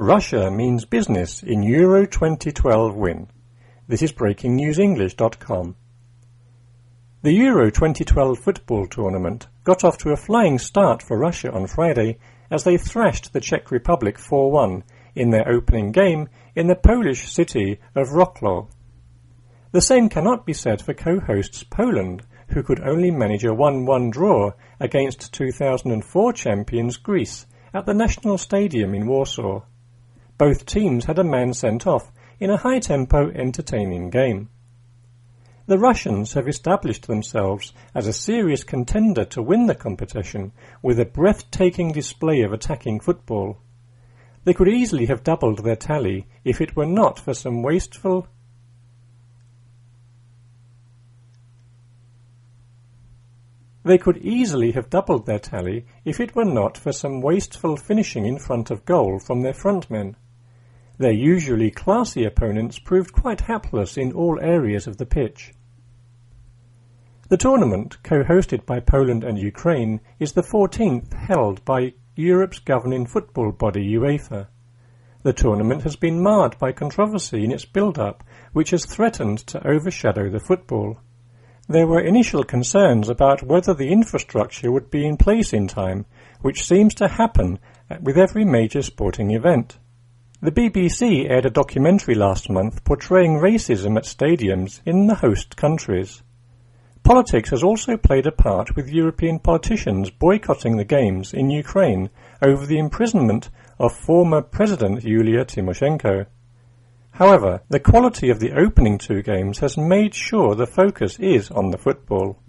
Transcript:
Russia means business in Euro 2012 win. This is breakingnewsenglish.com. The Euro 2012 football tournament got off to a flying start for Russia on Friday as they thrashed the Czech Republic 4-1 in their opening game in the Polish city of Wroclaw. The same cannot be said for co-hosts Poland, who could only manage a 1-1 draw against 2004 champions Greece at the National Stadium in Warsaw. Both teams had a man sent off in a high-tempo, entertaining game. The Russians have established themselves as a serious contender to win the competition with a breathtaking display of attacking football. They could easily have doubled their tally if it were not for some wasteful They could easily have doubled their tally if it were not for some wasteful finishing in front of goal from their front men. Their usually classy opponents proved quite hapless in all areas of the pitch. The tournament, co-hosted by Poland and Ukraine, is the 14th held by Europe's governing football body UEFA. The tournament has been marred by controversy in its build-up, which has threatened to overshadow the football. There were initial concerns about whether the infrastructure would be in place in time, which seems to happen with every major sporting event. The BBC aired a documentary last month portraying racism at stadiums in the host countries. Politics has also played a part with European politicians boycotting the games in Ukraine over the imprisonment of former President Yulia Tymoshenko. However, the quality of the opening two games has made sure the focus is on the football.